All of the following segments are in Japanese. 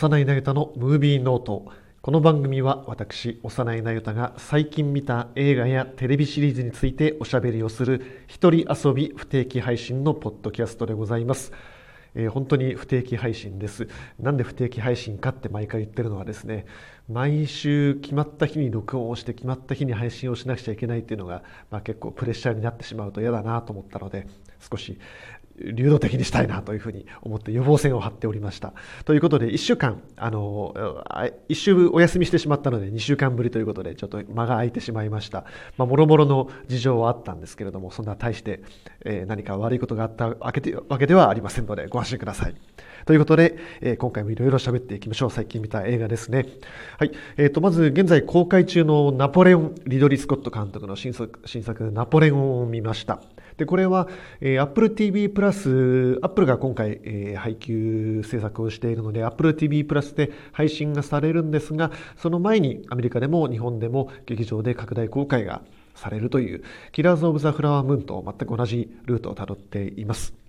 幼いなゆたのムービーノートこの番組は私幼いなゆたが最近見た映画やテレビシリーズについておしゃべりをする一人遊び不定期配信のポッドキャストでございますえー、本当に不定期配信です。なんで不定期配信かって毎回言ってるのはですね、毎週決まった日に録音をして決まった日に配信をしなくちゃいけないっていうのが、まあ、結構プレッシャーになってしまうと嫌だなと思ったので、少し流動的にしたいなというふうに思って予防線を張っておりました。ということで、1週間、あの、1週お休みしてしまったので、2週間ぶりということで、ちょっと間が空いてしまいました。まあ、もろもろの事情はあったんですけれども、そんな大して、えー、何か悪いことがあったわけでわけではありませんので、ご安心ください。ということで、えー、今回もいろいろ喋っていきましょう。最近見た映画ですね。はい。えっ、ー、と、まず、現在公開中のナポレオン、リドリー・スコット監督の新作、新作ナポレオンを見ました。で、これは、えー、Apple TV プラス、Apple が今回、えー、配給制作をしているので、Apple TV プラスで配信がされるんですが、その前にアメリカでも日本でも劇場で拡大公開がされるという、キラーズ・オブ・ザ・フラワームーンと全く同じルートをたどっています。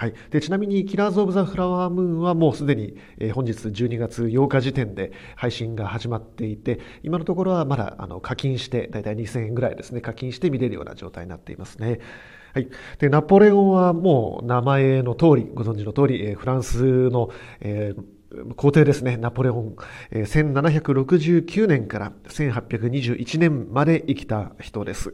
はい、でちなみに、キラーズ・オブ・ザ・フラワームーンはもうすでに、えー、本日12月8日時点で配信が始まっていて、今のところはまだあの課金して、だいたい2000円ぐらいですね、課金して見れるような状態になっていますね。はい。で、ナポレオンはもう名前の通り、ご存知の通り、えー、フランスの、えー、皇帝ですね、ナポレオン、え、1769年から1821年まで生きた人です。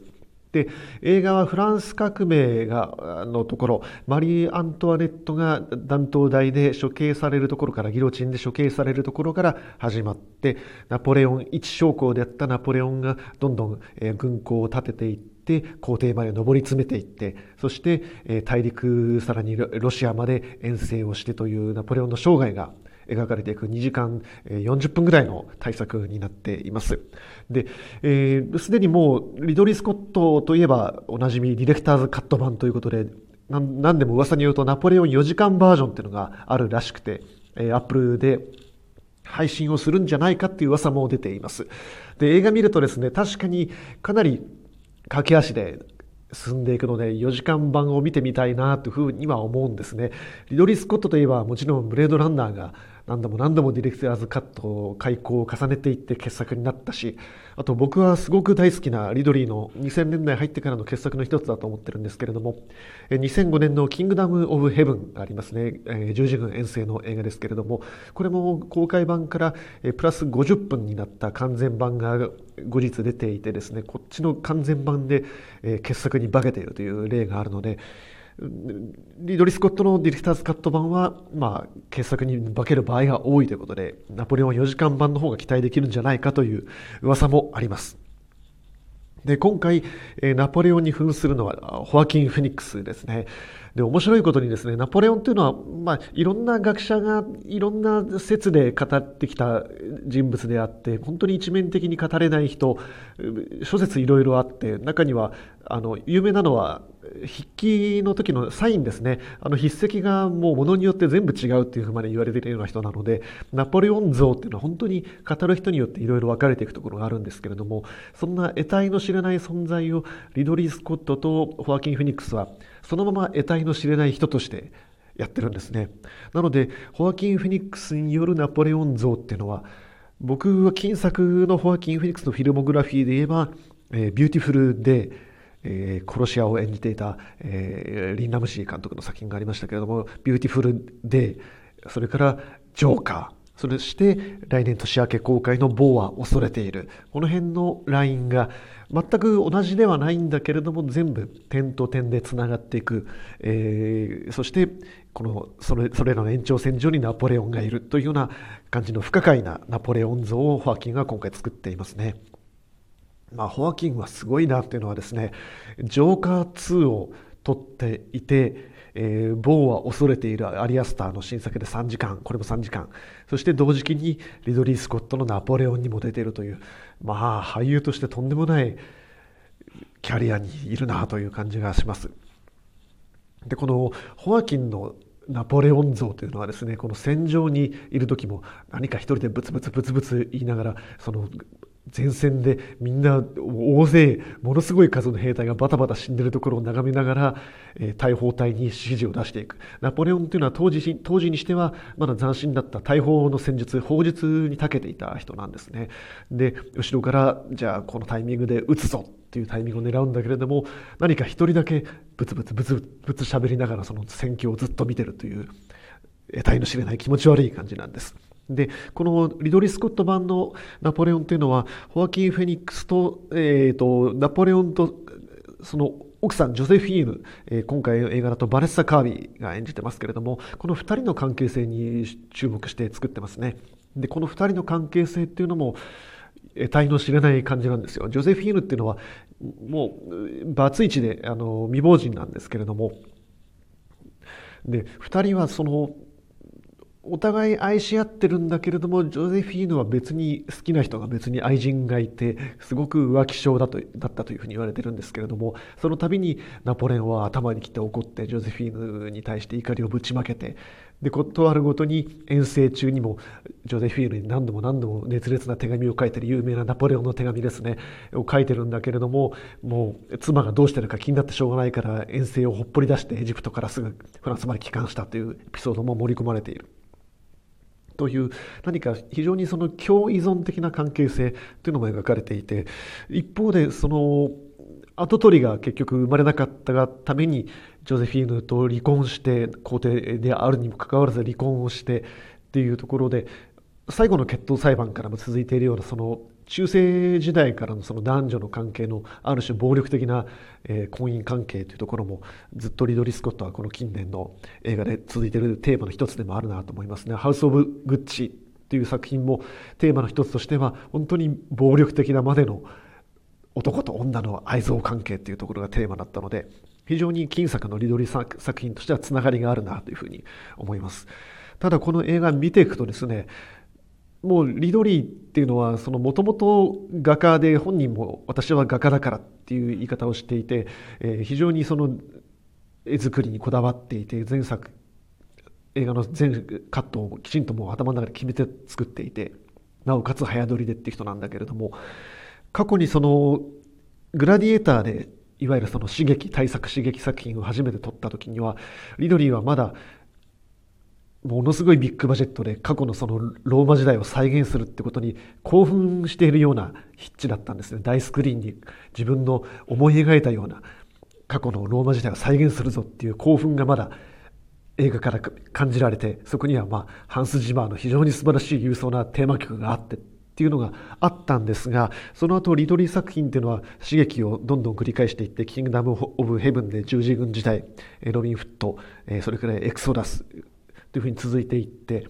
で映画はフランス革命がのところマリー・アントワネットが弾頭台で処刑されるところからギロチンで処刑されるところから始まってナポレオン一将校であったナポレオンがどんどんえ軍港を立てていってっ皇帝まで上り詰めていってそして、え大陸さらにロシアまで遠征をしてというナポレオンの生涯が描かれていく2時間40分ぐらいの大作になっています。で、す、えー、で、にもうリドリー・スコットといえばおなじみディレクターズカット版ということで、何でも噂によるとナポレオン4時間バージョンっていうのがあるらしくて、えー、アップルで配信をするんじゃないかっていう噂も出ています。で、映画見るとですね、確かにかなり駆け足で進んでいくので4時間版を見てみたいなというふうには思うんですね。リドリー・スコットといえばもちろんブレードランナーが何度も何度もディレクターズカット開講を重ねていって傑作になったし、あと僕はすごく大好きなリドリーの2000年代入ってからの傑作の一つだと思ってるんですけれども、2005年のキングダム・オブ・ヘブンがありますね、十字軍遠征の映画ですけれども、これも公開版からプラス50分になった完全版が後日出ていてですね、こっちの完全版で傑作に化けているという例があるので、リドリー・スコットのディレクターズカット版は、まあ、傑作に化ける場合が多いということで、ナポレオン4時間版の方が期待できるんじゃないかという噂もあります。で、今回、えナポレオンに扮するのは、ホアキン・フェニックスですね。で、面白いことにですね、ナポレオンというのは、まあ、いろんな学者がいろんな説で語ってきた人物であって、本当に一面的に語れない人、諸説いろいろあって、中には、あの、有名なのは、筆記の時のサインですね。あの筆跡がもうものによって全部違うっていうふうまで言われているような人なので、ナポレオン像っていうのは本当に語る人によっていろいろ分かれていくところがあるんですけれども、そんな得体の知れない存在をリドリー・スコットとホアキン・フェニックスはそのまま得体の知れない人としてやってるんですね。なので、ホアキン・フェニックスによるナポレオン像っていうのは、僕は近作のホアキン・フェニックスのフィルモグラフィーで言えば、えー、ビューティフル・デイ、えー、殺し屋を演じていた、えー、リン・ラムジー監督の作品がありましたけれども、ビューティフル・デイ、それからジョーカー、そして来年年明け公開のボーはおそれている。この辺のラインが全く同じではないんだけれども全部点と点でつながっていく。えー、そしてこのそれそれらの延長線上にナポレオンがいるというような感じの不可解なナポレオン像をホアキンが今回作っていますね。まあ、ホアキンはすごいなっていうのはですね、ジョーカー2を撮っていて、えー、ボーは恐れているアリアスターの新作で3時間、これも3時間、そして同時期にリドリー・スコットのナポレオンにも出ているという、まあ、俳優としてとんでもないキャリアにいるなという感じがします。で、このホアキンのナポレオン像というのはですね、この戦場にいる時も何か一人でブツブツブツブツ言いながら、その前線でみんな大勢ものすごい数の兵隊がバタバタ死んでるところを眺めながら、え、大砲隊に指示を出していくナポレオンというのは当時当時にしてはまだ斬新だった大砲の戦術砲術に長けていた人なんですねで後ろからじゃあこのタイミングで撃つぞっていうタイミングを狙うんだけれども何か一人だけブツブツブツブツ喋りながらその戦況をずっと見てるという得体の知れない気持ち悪い感じなんです。で、このリドリー・スコット版のナポレオンというのは、ホアキン・フェニックスと、え、ー、と、ナポレオンと、その奥さん、ジョセフィーヌ、えー、今回の映画だとバネッサ・カービーが演じてますけれども、この2人の関係性に注目して作ってますね。で、この2人の関係性っていうのも、得体の知れない感じなんですよ。ジョセフィーヌっていうのは、もう、バツイチで、あの、未亡人なんですけれども、で、2人はその、お互い愛し合ってるんだけれどもジョゼフィーヌは別に好きな人が別に愛人がいてすごく浮気症だとだったというふうに言われてるんですけれどもその度にナポレオンは頭にきて怒ってジョゼフィーヌに対して怒りをぶちまけてでことあるごとに遠征中にもジョゼフィーヌに何度も何度も熱烈な手紙を書いてる有名なナポレオンの手紙ですねを書いてるんだけれどももう妻がどうしてるか気になってしょうがないから遠征をほっぽり出してエジプトからすぐフランスまで帰還したというエピソードも盛り込まれている。という何か非常にその共依存的な関係性というのも描かれていて一方でその跡取りが結局生まれなかったがためにジョゼフィーヌと離婚して皇帝であるにもかかわらず離婚をしてっていうところで最後の決闘裁判からも続いているようなその中世時代からのその男女の関係のある種暴力的な、え婚姻関係というところもずっとリドリー・スコットはこの近年の映画で続いているテーマの一つでもあるなと思いますね。ハウス・オブ・グッチという作品もテーマの一つとしては本当に暴力的なまでの男と女の愛憎関係というところがテーマだったので非常に金作のリドリー作品としてはつながりがあるなというふうに思います。ただこの映画見ていくとですねもうリドリーっていうのはもともと画家で本人も私は画家だからっていう言い方をしていて、えー、非常にその絵作りにこだわっていて前作映画の全カットをきちんともう頭の中で決めて作っていてなおかつ早撮りでっていう人なんだけれども過去にそのグラディエーターでいわゆるその刺激対策刺激作品を初めて撮った時にはリドリーはまだものすごいビッグバジェットで過去のそのローマ時代を再現するってことに興奮しているような筆致だったんですね大スクリーンに自分の思い描いたような過去のローマ時代を再現するぞっていう興奮がまだ映画から感じられてそこにはまあハンス・ジマーの非常に素晴らしい勇壮なテーマ曲があってっていうのがあったんですがその後リドリー作品っていうのは刺激をどんどん繰り返していって「キングダム・オブ・ヘブン」で十字軍時代ロビン・フットそれからエクソダスというふうに続いていって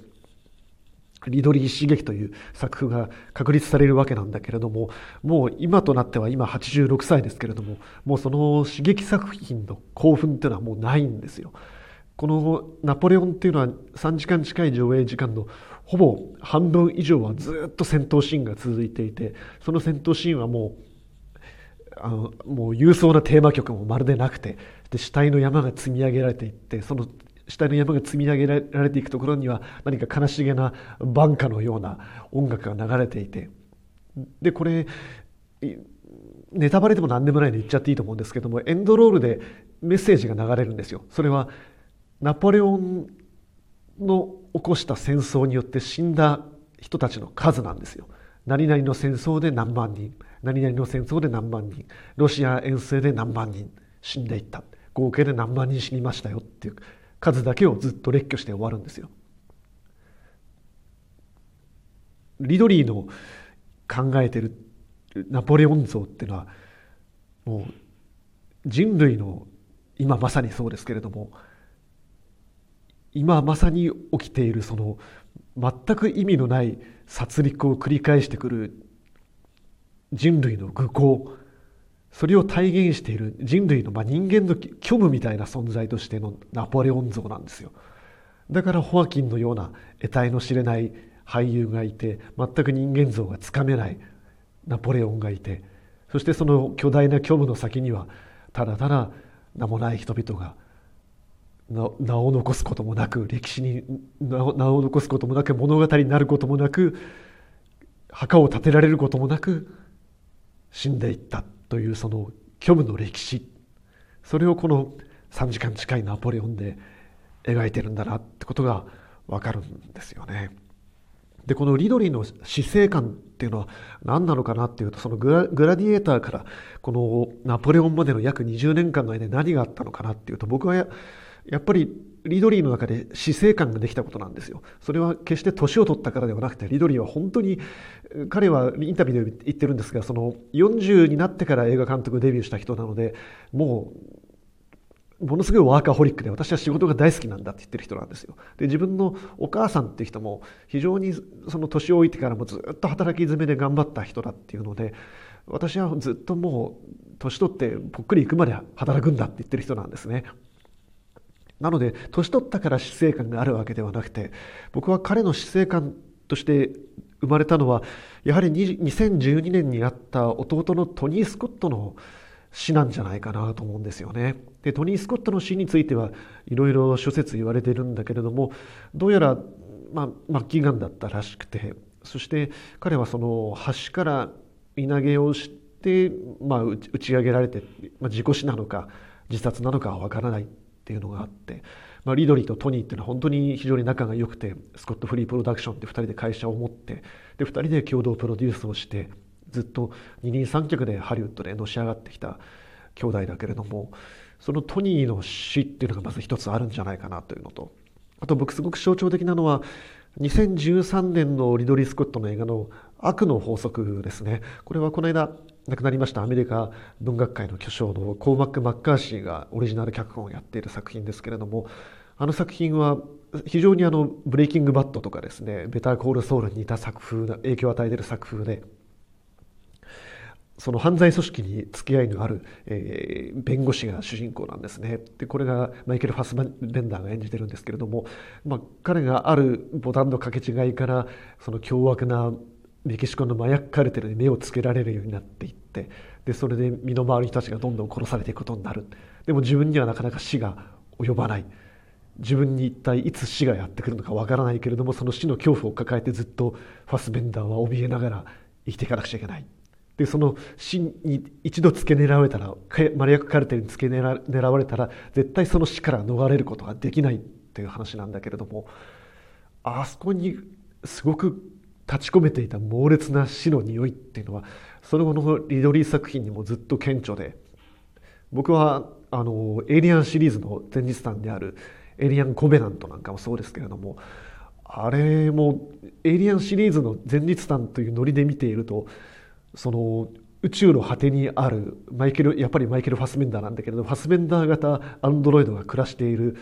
リドリー・刺激という作風が確立されるわけなんだけれどももう今となっては今86歳ですけれどももうその刺激作品の興奮っていうのはもうないんですよ。このナポレオンっていうのは3時間近い上映時間のほぼ半分以上はずっと戦闘シーンが続いていてその戦闘シーンはもうあのもう勇壮なテーマ曲もまるでなくてで死体の山が積み上げられていってその下の山が積み上げられていくところには何か悲しげな挽歌のような音楽が流れていて。でこれネタバレでも何でもないので言っちゃっていいと思うんですけどもエンドロールでメッセージが流れるんですよ。それはナポレオンの起こした戦争によって死んだ人たちの数なんですよ。何々の戦争で何万人何々の戦争で何万人ロシア遠征で何万人死んでいった。合計で何万人死にましたよっていう。数だけをずっと列挙して終わるんですよ。リドリーの考えてるナポレオン像っていうのはもう人類の今まさにそうですけれども今まさに起きているその全く意味のない殺戮を繰り返してくる人類の愚行それを体現している人類の、まあ、人間の虚無みたいな存在としてのナポレオン像なんですよ。だからホアキンのような得体の知れない俳優がいて全く人間像がつかめないナポレオンがいてそしてその巨大な虚無の先にはただただ名もない人々が名を残すこともなく歴史に名を残すこともなく物語になることもなく墓を建てられることもなく死んでいった。というその虚無の歴史それをこの3時間近いナポレオンで描いてるんだなってことが分かるんですよね。でこのリドリーの死生観っていうのは何なのかなっていうとそのグラグラディエーターからこのナポレオンまでの約20年間の間に何があったのかなっていうと僕はやっぱりリドリーの中で死生観ができたことなんですよ。それは決して年を取ったからではなくてリドリーは本当に彼はインタビューで言ってるんですがその40になってから映画監督デビューした人なのでもうものすごいワーカホリックで私は仕事が大好きなんだって言ってる人なんですよ。で自分のお母さんっていう人も非常にその年老いてからもずっと働き詰めで頑張った人だっていうので私はずっともう年取ってぽっくり行くまで働くんだって言ってる人なんですね。なので年取ったから死生観があるわけではなくて僕は彼の死生観として生まれたのはやはり2012年にあった弟のトニー・スコットの死なんじゃないかなと思うんですよね。でトニー・スコットの死についてはいろいろ諸説言われてるんだけれどもどうやら、まあ、末期がんだったらしくてそして彼はその橋から稲投げをして、まあ、打ち上げられて、まあ、事故死なのか自殺なのかは分からないっていうのがあって、まあ、リドリーとトニーっていうのは本当に非常に仲が良くてスコット・フリープロダクションって2人で会社を持ってで2人で共同プロデュースをしてずっと二人三脚でハリウッドでのし上がってきた兄弟だけれどもそのトニーの死っていうのがまず一つあるんじゃないかなというのとあと僕すごく象徴的なのは2013年のリドリー・スコットの映画の「悪の法則」ですね。これはこの間亡くなりましたアメリカ文学界の巨匠のコーマック・マッカーシーがオリジナル脚本をやっている作品ですけれどもあの作品は非常にあのブレイキングバットとかですねベター・コール・ソウルに似た作風な影響を与えている作風でその犯罪組織に付き合いのある、えー、弁護士が主人公なんですね。でこれがマイケル・ファスベンダーが演じてるんですけれども、まあ、彼があるボタンの掛け違いからその凶悪なメキシコの麻薬カルテルに目をつけられるようになっていってでそれで身の回りの人たちがどんどん殺されていくことになる。でも自分にはなかなか死が及ばない。自分に一体いつ死がやってくるのかわからないけれどもその死の恐怖を抱えてずっとファスベンダーは怯えながら生きていかなくちゃいけない。でその死に一度付け狙われたらマリアクカルテルに付け狙われたら絶対その死から逃れることができないっていう話なんだけれどもあそこにすごく立ち込めていた猛烈な死の匂いっていうのはその後のリドリー作品にもずっと顕著で僕はあのエイリアンシリーズの前日譚であるエイリアン・コベナントなんかもそうですけれどもあれもエイリアンシリーズの前日譚というノリで見ているとその宇宙の果てにあるマイケルやっぱりマイケル・ファスベンダーなんだけれどファスベンダー型アンドロイドが暮らしている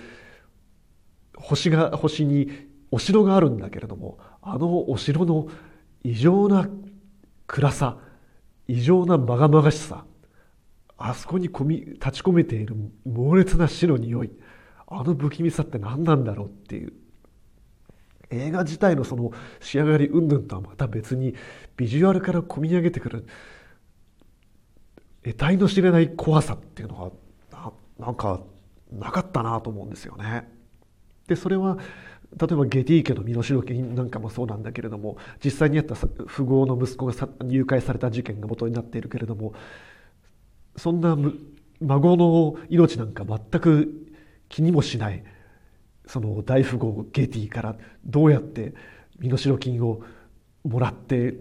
星が星にお城があるんだけれどもあのお城の異常な暗さ異常なまがまがしさあそこに込み立ち込めている猛烈な死の匂いあの不気味さって何なんだろうっていう映画自体のその仕上がり云々とはまた別にビジュアルから込み上げてくる得体の知れない怖さっていうのはなんかなかったなと思うんですよね。でそれは例えばゲティ家の身代金なんかもそうなんだけれども実際にあった富豪の息子が誘拐された事件が元になっているけれどもそんな孫の命なんか全く気にもしないその大富豪ゲティからどうやって身代金をもらって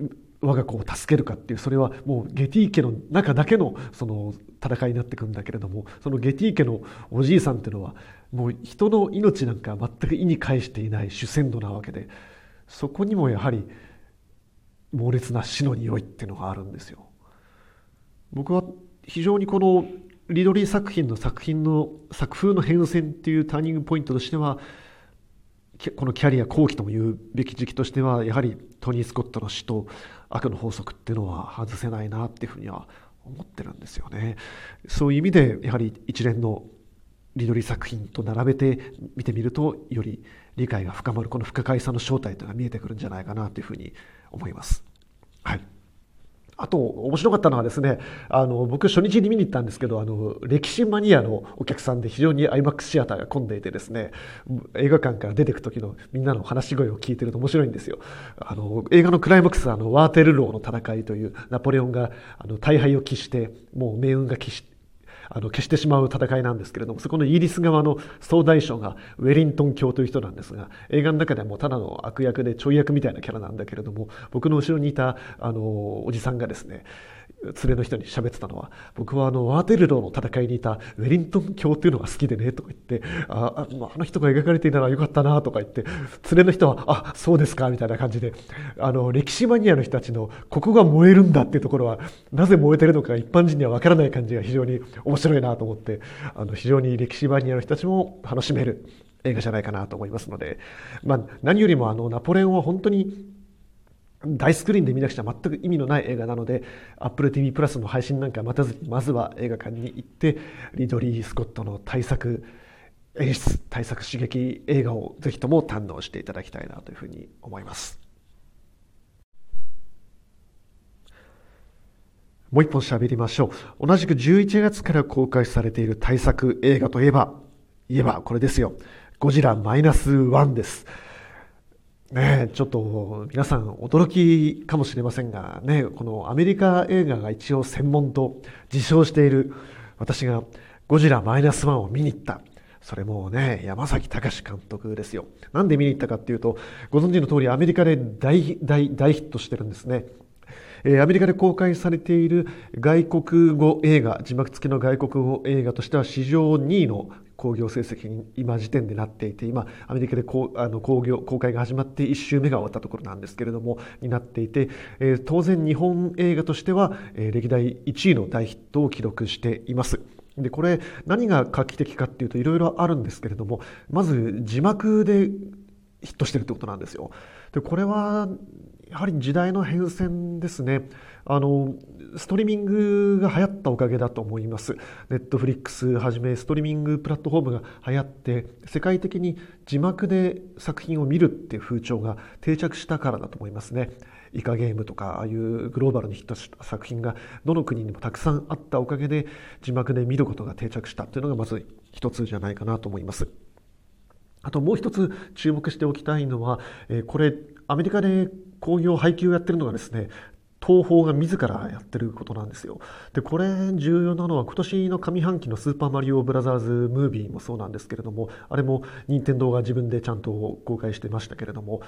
我が子を助けるかっていうそれはもうゲティ家の中だけのその戦いになってくるんだけれどもそのゲティ家のおじいさんっていうのはもう人の命なんか全く意に介していない主戦度なわけでそこにもやはり猛烈な死の匂いっていうのがあるんですよ。僕は非常にこのリドリー作品の作品の作風の変遷っていうターニングポイントとしてはこのキャリア後期とも言うべき時期としてはやはりトニー・スコットの死と悪の法則っていうのは外せないなっていうふうには思ってるんですよね。そういう意味でやはり一連のリドリー作品と並べて見てみるとより理解が深まるこの不可解さの正体というのが見えてくるんじゃないかなというふうに思います。はいあと、面白かったのはですね、あの、僕初日に見に行ったんですけど、あの、歴史マニアのお客さんで非常に IMAX シアターが混んでいてですね、映画館から出てく時のみんなの話し声を聞いてると面白いんですよ。あの、映画のクライマックスはあの、ワーテルローの戦いというナポレオンがあの大敗を喫して、もう命運が喫して、あの消してしまう戦いなんですけれどもそこのイギリス側の総大将がウェリントン卿という人なんですが映画の中ではもうただの悪役でちょい役みたいなキャラなんだけれども僕の後ろにいたあのおじさんがですね連れの人に喋ってたのは僕はあのワーテルローの戦いにいたウェリントン卿っていうのが好きでねとか言ってああの人が描かれていたらよかったなとか言って連れの人はあそうですかみたいな感じであの歴史マニアの人たちのここが燃えるんだっていうところはなぜ燃えてるのか一般人には分からない感じが非常に面白いなと思ってあの非常に歴史マニアの人たちも楽しめる映画じゃないかなと思いますので、まあ、何よりもあのナポレオンは本当に大スクリーンで見なくちゃ全く意味のない映画なので Apple TV プラスの配信なんか待たずにまずは映画館に行ってリドリー・スコットの対策演出対策刺激映画をぜひとも堪能していただきたいなというふうに思います。もう一本喋りましょう。同じく11月から公開されている対策映画といえば言えばこれですよ。ゴジラマイナス1です。ね、ちょっと皆さん驚きかもしれませんが、ね、このアメリカ映画が一応専門と自称している私がゴジラマイナスワンを見に行った。それもね、山崎隆監督ですよ。なんで見に行ったかっていうと、ご存知の通りアメリカで大大大ヒットしてるんですね。えアメリカで公開されている外国語映画、字幕付きの外国語映画としては史上2位の興行成績に今時点でなっていて今アメリカでこうあの興行公開が始まって1週目が終わったところなんですけれどもになっていて、えー、当然日本映画としては、えー、歴代1位の大ヒットを記録しています。でこれ何が画期的かっていうといろいろあるんですけれどもまず字幕でヒットしてるってことなんですよ。でこれはやはり時代の変遷ですね。あのストリーミングが流行ったおかげだと思います。ネットフリックスはじめストリーミングプラットフォームが流行って世界的に字幕で作品を見るっていう風潮が定着したからだと思いますね。イカゲームとかああいうグローバルにヒットした作品がどの国にもたくさんあったおかげで字幕で見ることが定着したというのがまず一つじゃないかなと思います。あともう一つ注目しておきたいのは、えこれアメリカで工業配給をやってるのがですね東宝が自らやってることなんですよ。で、これ重要なのは今年の上半期のスーパーマリオブラザーズムービーもそうなんですけれども、あれも任天堂が自分でちゃんと公開してましたけれども、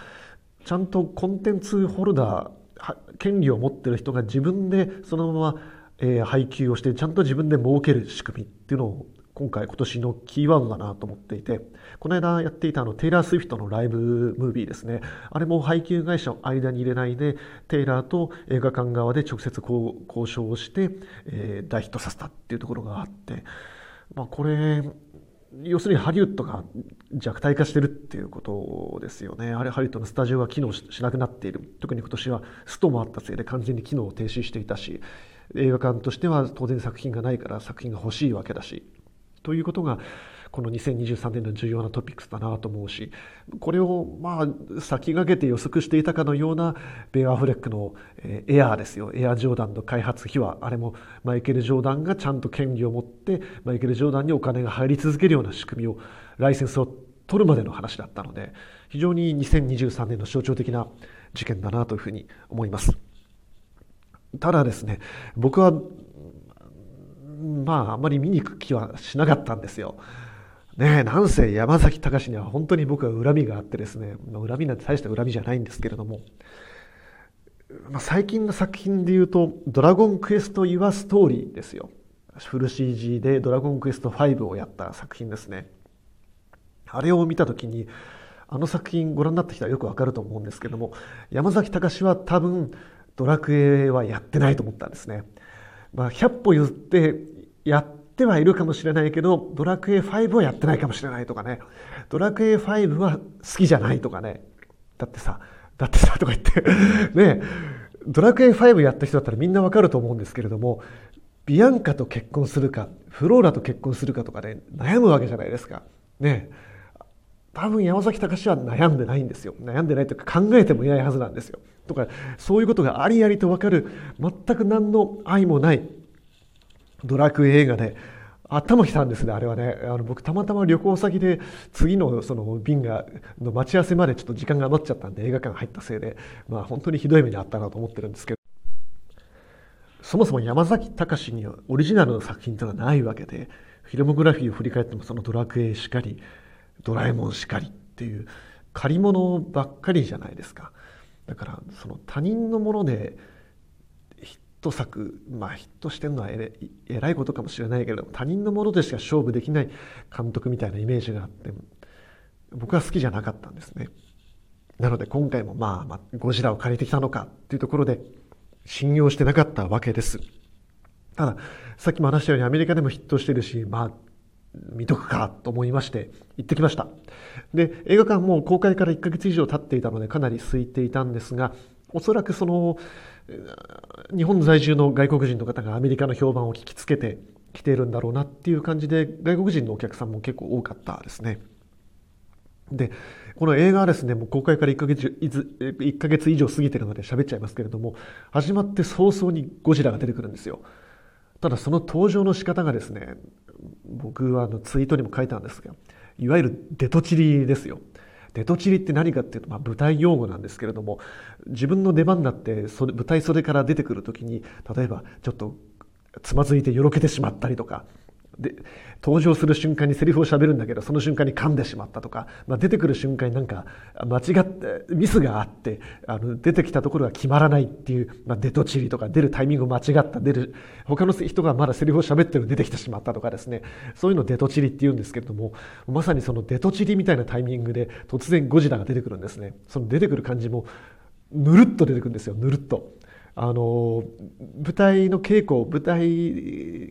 ちゃんとコンテンツホルダー、権利を持ってる人が自分でそのまま、え、配給をしてちゃんと自分で儲ける仕組みっていうのを今回今年のキーワードだなと思っていて、この間やっていたあのテイラー・スウィフトのライブムービーですね。あれも配給会社を間に入れないで、テイラーと映画館側で直接交渉をして、えー、大ヒットさせたっていうところがあって、まあこれ、要するにハリウッドが弱体化してるっていうことですよね。あれハリウッドのスタジオが機能しなくなっている。特に今年はストもあったせいで完全に機能を停止していたし、映画館としては当然作品がないから作品が欲しいわけだし、ということがこの2023年の重要なトピックスだなと思うしこれをまあ先駆けて予測していたかのようなベア・アフレックのエアーですよエア・ジョーダンの開発費はあれもマイケル・ジョーダンがちゃんと権利を持ってマイケル・ジョーダンにお金が入り続けるような仕組みをライセンスを取るまでの話だったので非常に2023年の象徴的な事件だなというふうに思います。ただですね僕はまああまり見に行く気はしなかったんですよ。ねえ、なんせ山崎隆には本当に僕は恨みがあってですね、まあ、恨みなんて大した恨みじゃないんですけれども、まあ、最近の作品で言うと、ドラゴンクエスト・ユア・ストーリーですよ。フル CG でドラゴンクエスト5をやった作品ですね。あれを見た時に、あの作品ご覧になった人はよくわかると思うんですけども、山崎隆は多分ドラクエはやってないと思ったんですね。まあ、100歩譲ってやってはいるかもしれないけど、ドラクエ5はやってないかもしれないとかね、ドラクエ5は好きじゃないとかね、だってさ、だってさ、とか言って ね、ドラクエ5やった人だったらみんなわかると思うんですけれども、ビアンカと結婚するか、フローラと結婚するかとかね、悩むわけじゃないですか。ね。多分山崎隆は悩んでないんですよ。悩んでないというか考えてもいないはずなんですよ。とかそういうことがありありと分かる全く何の愛もないドラクエ映画で頭きたんですねあれはねあの僕たまたま旅行先で次のその便がの待ち合わせまでちょっと時間が余っちゃったんで映画館入ったせいでまあ本当にひどい目にあったなと思ってるんですけどそもそも山崎隆にはオリジナルの作品というのはないわけでフィルモグラフィーを振り返ってもそのドラクエしかりドラえもんしかりっていう借り物ばっかりじゃないですか。だからその他人のものでヒット作まあヒットしてるのはえらいことかもしれないけれども他人のものでしか勝負できない監督みたいなイメージがあって僕は好きじゃなかったんですね。なので今回もまあ、まあ、ゴジラを借りてきたのかっていうところで信用してなかったわけです。たださっきも話したようにアメリカでもヒットしてるしまあ見とくかと思いまして行ってきました。で映画館も公開から1ヶ月以上経っていたのでかなり空いていたんですがおそらくその日本在住の外国人の方がアメリカの評判を聞きつけてきているんだろうなっていう感じで外国人のお客さんも結構多かったですね。でこの映画はですねもう公開から1ヶ月 ,1 ヶ月以上過ぎてるので喋っちゃいますけれども始まって早々にゴジラが出てくるんですよ。ただその登場の仕方がですね僕はあのツイートにも書いたんですがいわゆるデトチリですよ。デトチリって何かっていうと、まあ、舞台用語なんですけれども自分の出番になってそれ舞台袖から出てくる時に例えばちょっとつまずいてよろけてしまったりとかで登場する瞬間にセリフを喋るんだけどその瞬間に噛んでしまったとか、まあ、出てくる瞬間になんか間違ってミスがあってあの出てきたところが決まらないっていう、まあ、デトチリとか出るタイミング間違った出る他の人がまだセリフを喋ってるの出てきてしまったとかですね。そういうのをデトチリって言うんですけれどもまさにそのデトチリみたいなタイミングで突然ゴジラが出てくるんですね。その出てくる感じもぬるっと出てくるんですよ。ぬるっと。あの舞台の稽古舞台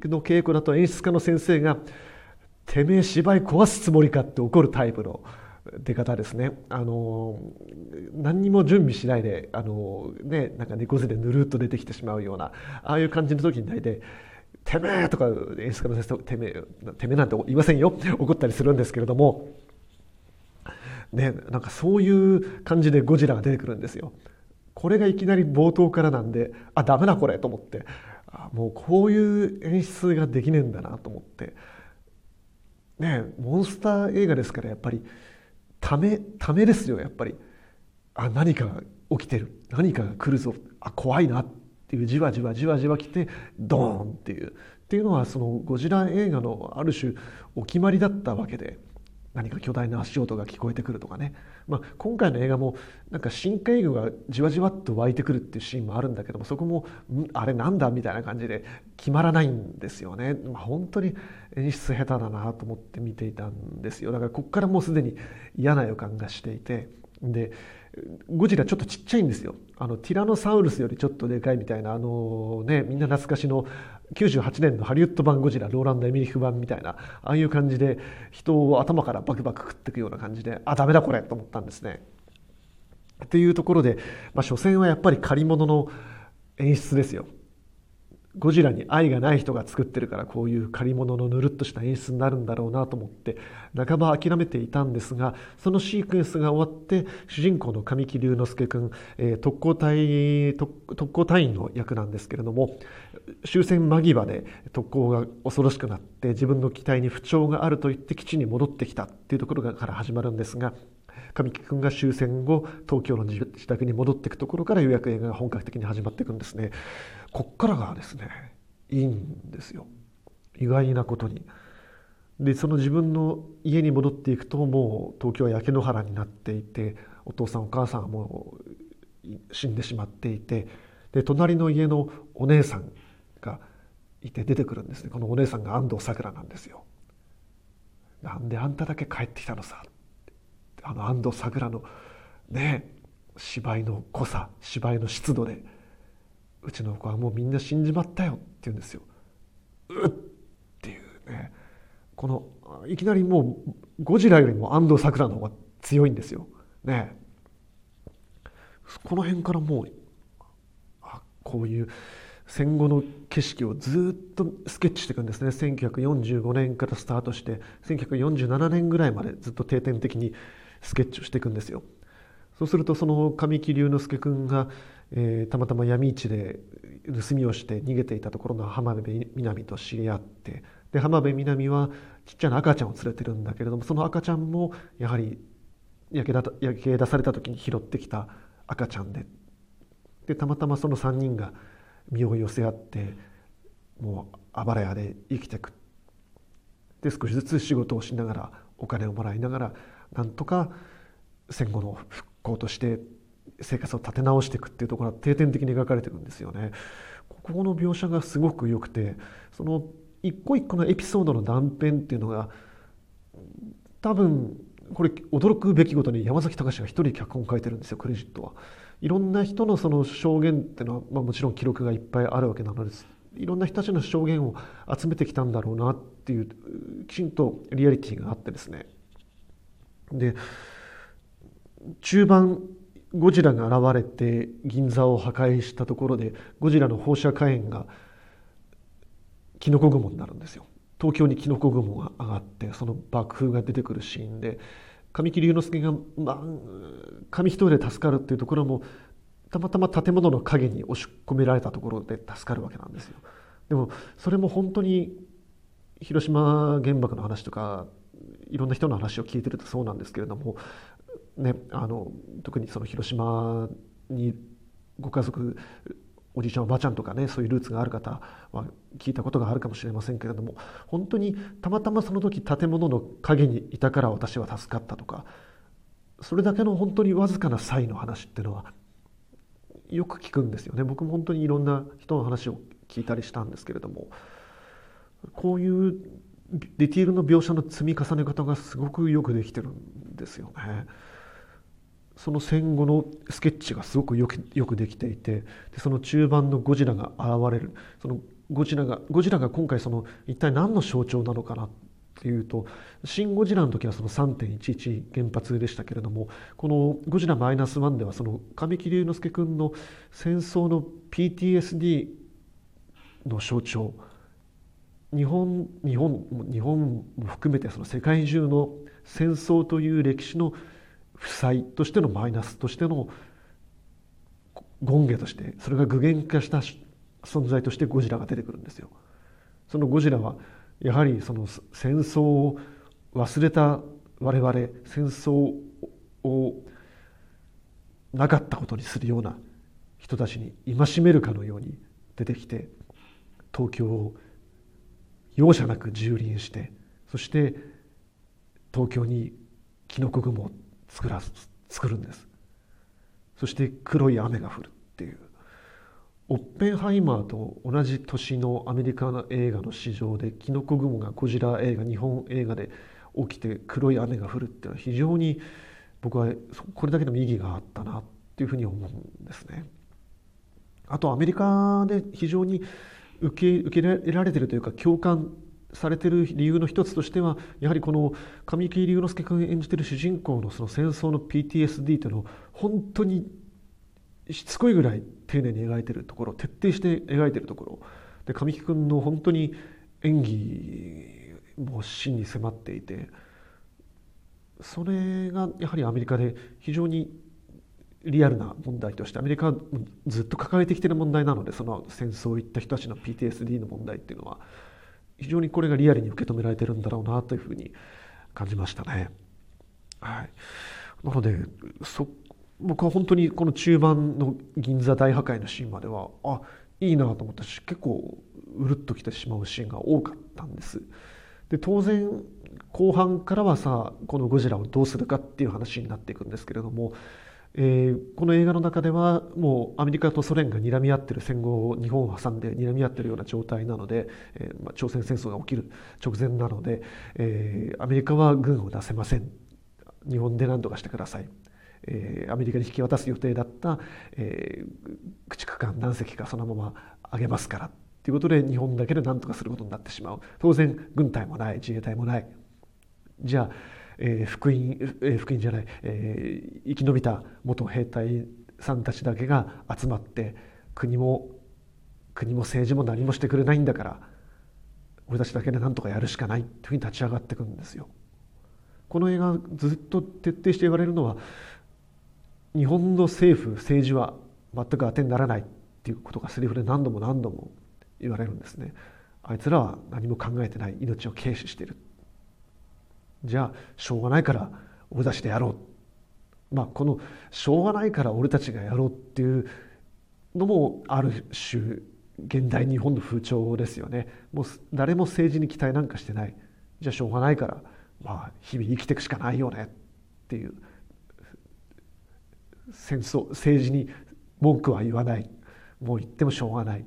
の稽古だと演出家の先生が「てめえ芝居壊すつもりか」って怒るタイプの出方ですね。あの何にも準備しないであの、ね、なんか猫背でぬるっと出てきてしまうようなああいう感じの時に大体「てめえ!」とか演出家の先生てめえてめえなんて言いませんよ怒ったりするんですけれども。ね、なんかそういう感じでゴジラが出てくるんですよ。これがいきなり冒頭からなんであダメだこれと思って。あもうこういう演出ができねえんだなと思って。ねモンスター映画ですからやっぱりためためですよやっぱり。あ何か起きてる。何かが来るぞ。あ怖いな。っていうじわじわじわじわ来てドーンっていう。っていうのはそのゴジラ映画のある種お決まりだったわけで。何か巨大な足音が聞こえてくるとかね、まあ、今回の映画もなんか深海魚がじわじわっと湧いてくるっていうシーンもあるんだけどもそこもあれなんだみたいな感じで決まらないんですよね、まあ、本当に演出下手だなと思って見ていたんですよ。だからここからもうすでに嫌な予感がしていて。でゴジラちょっとちっちゃいんですよあのティラノサウルスよりちょっとでかいみたいなあのねみんな懐かしの98年のハリウッド版ゴジラローランド・エミリフ版みたいなああいう感じで人を頭からバクバク食っていくような感じであダメだこれと思ったんですね。っていうところで、まあ、所詮はやっぱり借り物の演出ですよ。ゴジラに愛がない人が作ってるからこういう借り物のぬるっとした演出になるんだろうなと思って半ば諦めていたんですがそのシークエンスが終わって主人公の神木隆之介君、えー、特攻隊特攻隊員の役なんですけれども終戦間際で特攻が恐ろしくなって自分の機体に不調があると言って基地に戻ってきたっていうところから始まるんですが神木君が終戦後東京の自宅に戻っていくところからようやく映画が本格的に始まっていくんですね。こっからがですねいいんですよ意外なことに。でその自分の家に戻っていくともう東京は焼け野原になっていてお父さんお母さんはもう死んでしまっていてで隣の家のお姉さんがいて出てくるんですねこのお姉さんが安藤サクラなんですよ。なんであんただけ帰ってきたのさあの安藤サクラのね芝居の濃さ芝居の湿度でうちの子はもうみんな死んじまったよって言うんですよ。うっっていうねこのいきなりもうゴジラよりも安藤サクラの方が強いんですよ。ねこの辺からもうあこういう戦後の景色をずっとスケッチしていくんですね1945年からスタートして1947年ぐらいまでずっと定点的にスケッチをしていくんですよ。そうするとその神木隆之介君が、えー、たまたま闇市で盗みをして逃げていたところの浜辺美波と知り合ってで浜辺美波はちっちゃな赤ちゃんを連れてるんだけれどもその赤ちゃんもやはり焼けだ焼け出された時に拾ってきた赤ちゃんででたまたまその3人が身を寄せ合ってもうあばら屋で生きていくで少しずつ仕事をしながらお金をもらいながらなんとか戦後の復興として生活を立て直していくっていうところが定点的に描かれてるんですよね。ここの描写がすごく良くてその一個一個のエピソードの断片っていうのが多分これ驚くべきことに山崎隆が一人脚本書いてるんですよクレジットは。いろんな人のその証言っていうのは、まあ、もちろん記録がいっぱいあるわけなのですいろんな人たちの証言を集めてきたんだろうなっていうきちんとリアリティがあってですねで中盤ゴジラが現れて銀座を破壊したところでゴジラの放射火炎がキノコ雲になるんですよ。東京にキノコ雲が上がってその爆風が出てくるシーンで神木隆之介が、まあ、紙一重で助かるっていうところもたまたま建物の陰に押し込められたところで助かるわけなんですよ。でもそれも本当に広島原爆の話とかいろんな人の話を聞いてるとそうなんですけれどもね、あの特にその広島にご家族おじいちゃんおばあちゃんとかねそういうルーツがある方は聞いたことがあるかもしれませんけれども本当にたまたまその時建物の陰にいたから私は助かったとかそれだけの本当にわずかな際の話っていうのはよく聞くんですよね。僕も本当にいろんな人の話を聞いたりしたんですけれどもこういうディティールの描写の積み重ね方がすごくよくできてるんですよね。その戦後のスケッチがすごくよくよくできていてでその中盤のゴジラが現れるそのゴジラがゴジラが今回その一体何の象徴なのかなっていうと「シン・ゴジラ」の時はその3.11原発でしたけれどもこの「ゴジラマイナスワンではその神木隆之介君の戦争の PTSD の象徴日本日本日本も含めてその世界中の戦争という歴史の負債としてのマイナスとしての権下としてそれが具現化した存在としてゴジラが出てくるんですよ。そのゴジラはやはりその戦争を忘れた我々戦争をなかったことにするような人たちに戒めるかのように出てきて東京を容赦なく蹂躙してそして東京にキノコ雲を作ら作るんですそして黒い雨が降るっていうオッペンハイマーと同じ年のアメリカの映画の市場でキノコ雲がゴジラ映画日本映画で起きて黒い雨が降るっていうのは非常に僕はこれだけでも意義があったなっていうふうに思うんですね。あとアメリカで非常に受け受け入れられてるというか共感されてる理由の一つとしてはやはりこの神木隆之介君演じてる主人公のその戦争の PTSD というのを本当にしつこいぐらい丁寧に描いてるところ徹底して描いてるところ。で神木君の本当に演技も真に迫っていてそれがやはりアメリカで非常にリアルな問題としてアメリカはずっと抱えてきてる問題なのでその戦争を行った人たちの PTSD の問題っていうのは非常にこれがリアルに受け止められてるんだろうなというふうに感じましたね。はい、なのでそ僕は本当にこの中盤の銀座大破壊のシーンまではあいいなと思ったし結構うるっときてしまうシーンが多かったんです。で当然後半からはさこのゴジラをどうするかっていう話になっていくんですけれどもえー、この映画の中ではもうアメリカとソ連が睨み合ってる戦後を日本を挟んで睨み合ってるような状態なので、えーまあ、朝鮮戦争が起きる直前なので、えー、アメリカは軍を出せません。日本で何とかしてください、えー、アメリカに引き渡す予定だった、えー、駆逐艦何隻かそのままあげますからということで日本だけで何とかすることになってしまう。当然軍隊もない自衛隊もない。じゃあえー、福音、えー、福音じゃない、えー、生き延びた元兵隊さんたちだけが集まって国も国も政治も何もしてくれないんだから俺たちだけで何とかやるしかないというふうに立ち上がっていくんですよ。この映画ずっと徹底して言われるのは日本の政府政治は全く当てにならないっていうことがセリフで何度も何度も言われるんですね。あいつらは何も考えてない。命を軽視してる。じゃあしょうがないから俺たちでやろう。まあこのしょうがないから俺たちがやろうっていうのもある種現代日本の風潮ですよね。もう誰も政治に期待なんかしてない。じゃあしょうがないからまあ日々生きていくしかないよねっていう。戦争政治に文句は言わない。もう言ってもしょうがない。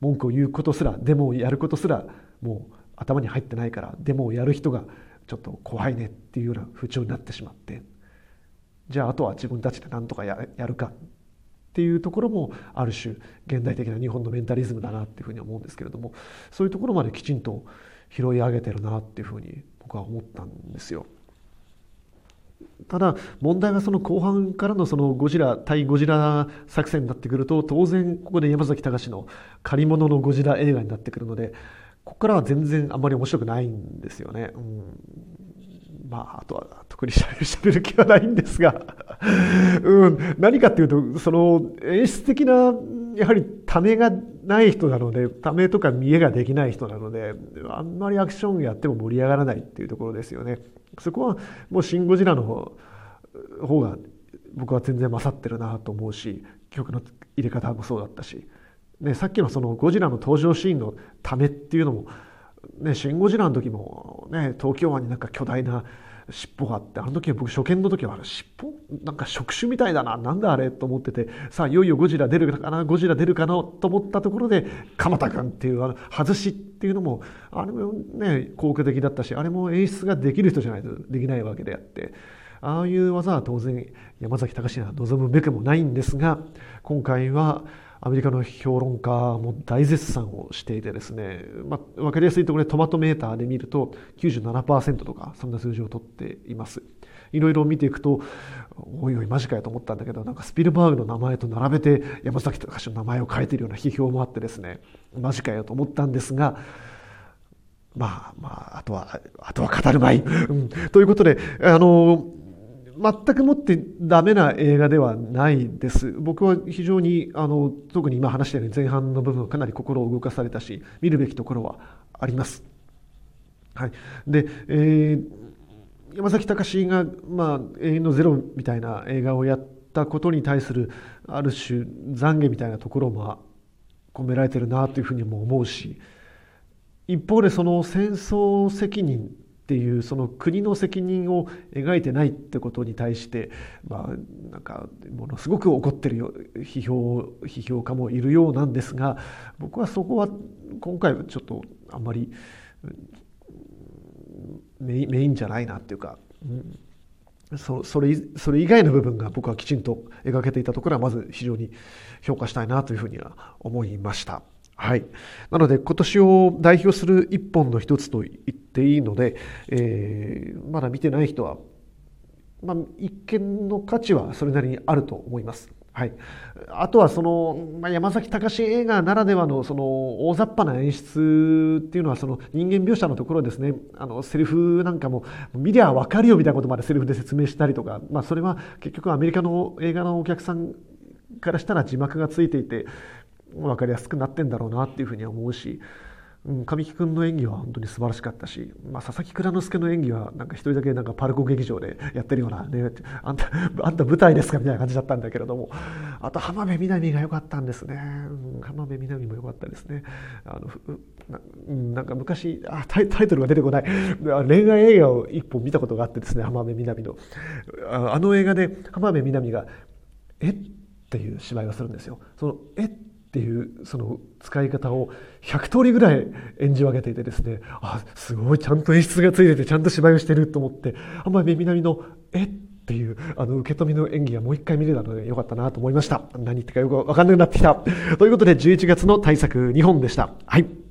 文句を言うことすらデモをやることすらもう頭に入ってないからデモをやる人がちょっと怖いねっていうような風潮になってしまってじゃああとは自分たちで何とかやるかっていうところもある種現代的な日本のメンタリズムだなっていうふうに思うんですけれどもそういうところまできちんと拾い上げてるなっていうふうに僕は思ったんですよ。ただ問題はその後半からのそのゴジラ対ゴジラ作戦になってくると当然ここで山崎隆の借り物のゴジラ映画になってくるのでここからは全然あんまり面白くないんですよね。うんまあ、あとは特にしゃべる気はないんですがうん、何かっていうとその演出的なやはりためがない人なのでためとか見えができない人なのであんまりアクションやっても盛り上がらないっていうところですよね。そこはもう「シン・ゴジラ」の方が僕は全然勝ってるなと思うし曲の入れ方もそうだったし、ね、さっきのそのゴジラの登場シーンのためっていうのも「ね、シン・ゴジラ」の時も、ね、東京湾になんか巨大な尻尾があってあの時は僕初見の時は尻尾なんか触手みたいだななんだあれと思っててさあいよいよゴジラ出るかなゴジラ出るかなと思ったところで鎌田君っていうあの外しっていうのもあれもね効果的だったしあれも演出ができる人じゃないとできないわけであってああいう技は当然山崎隆には望むべくもないんですが今回はアメリカの評論家も大絶賛をしていてですね、まあ、分かりやすいところでトマトメーターで見ると97%とかそんな数字を取っています。いろいろ見ていくとおいおいマジかよと思ったんだけどなんかスピルバーグの名前と並べて山崎隆の名前を変えているような批評もあってですねマジかよと思ったんですがまあまああとはあとは語るまい、うん、ということであの全くもってダメな映画ではないです。僕は非常にあの特に今話したように前半の部分はかなり心を動かされたし見るべきところはあります。はい、で、えー、山崎隆が、まあ、永遠のゼロみたいな映画をやったことに対するある種懺悔みたいなところも込められてるなというふうにも思うし一方でその戦争責任っていうその国の責任を描いてないってことに対して、まあ、なんかものすごく怒ってるよ批評批評家もいるようなんですが僕はそこは今回はちょっとあんまりメインじゃないなっていうか、うん、そそれそれ以外の部分が僕はきちんと描けていたところはまず非常に評価したいなというふうには思いました。はい。なので、今年を代表する一本の一つと言っていいので、えー、まだ見てない人は、まあ、一見の価値はそれなりにあると思います。はい、あとはその、まあ、山崎隆映画ならではのその大雑把な演出っていうのはその人間描写のところですねあのセリフなんかも見りゃ分かるよみたいなことまでセリフで説明したりとか、まあ、それは結局アメリカの映画のお客さんからしたら字幕がついていて分かりやすくなってんだろうなっていうふうに思うし、うん、神木君の演技は本当に素晴らしかったし、まあ、佐々木蔵之介の演技はなんか一人だけなんかパルコ劇場でやってるような、ね、あんたあんた舞台ですかみたいな感じだったんだけれどもあと浜辺美波が良かったんですね、うん、浜辺美波も良かったですね。あのななんか昔あタイタイトルが出てこない。恋愛映画を一本見たことがあってですね浜辺美波の。あの映画で浜辺美波が「え？っ?」ていう芝居をするんですよ。そのえ？っていうその使い方を100通りぐらい演じ分けていてですねあすごいちゃんと演出がついててちゃんと芝居をしてると思ってあんまり南の「え？っ?」っていうあの受け止めの演技がもう一回見れたのでよかったなと思いました。何言ってかよく分かんなくなってきた。ということで11月の対策2本でした。はい。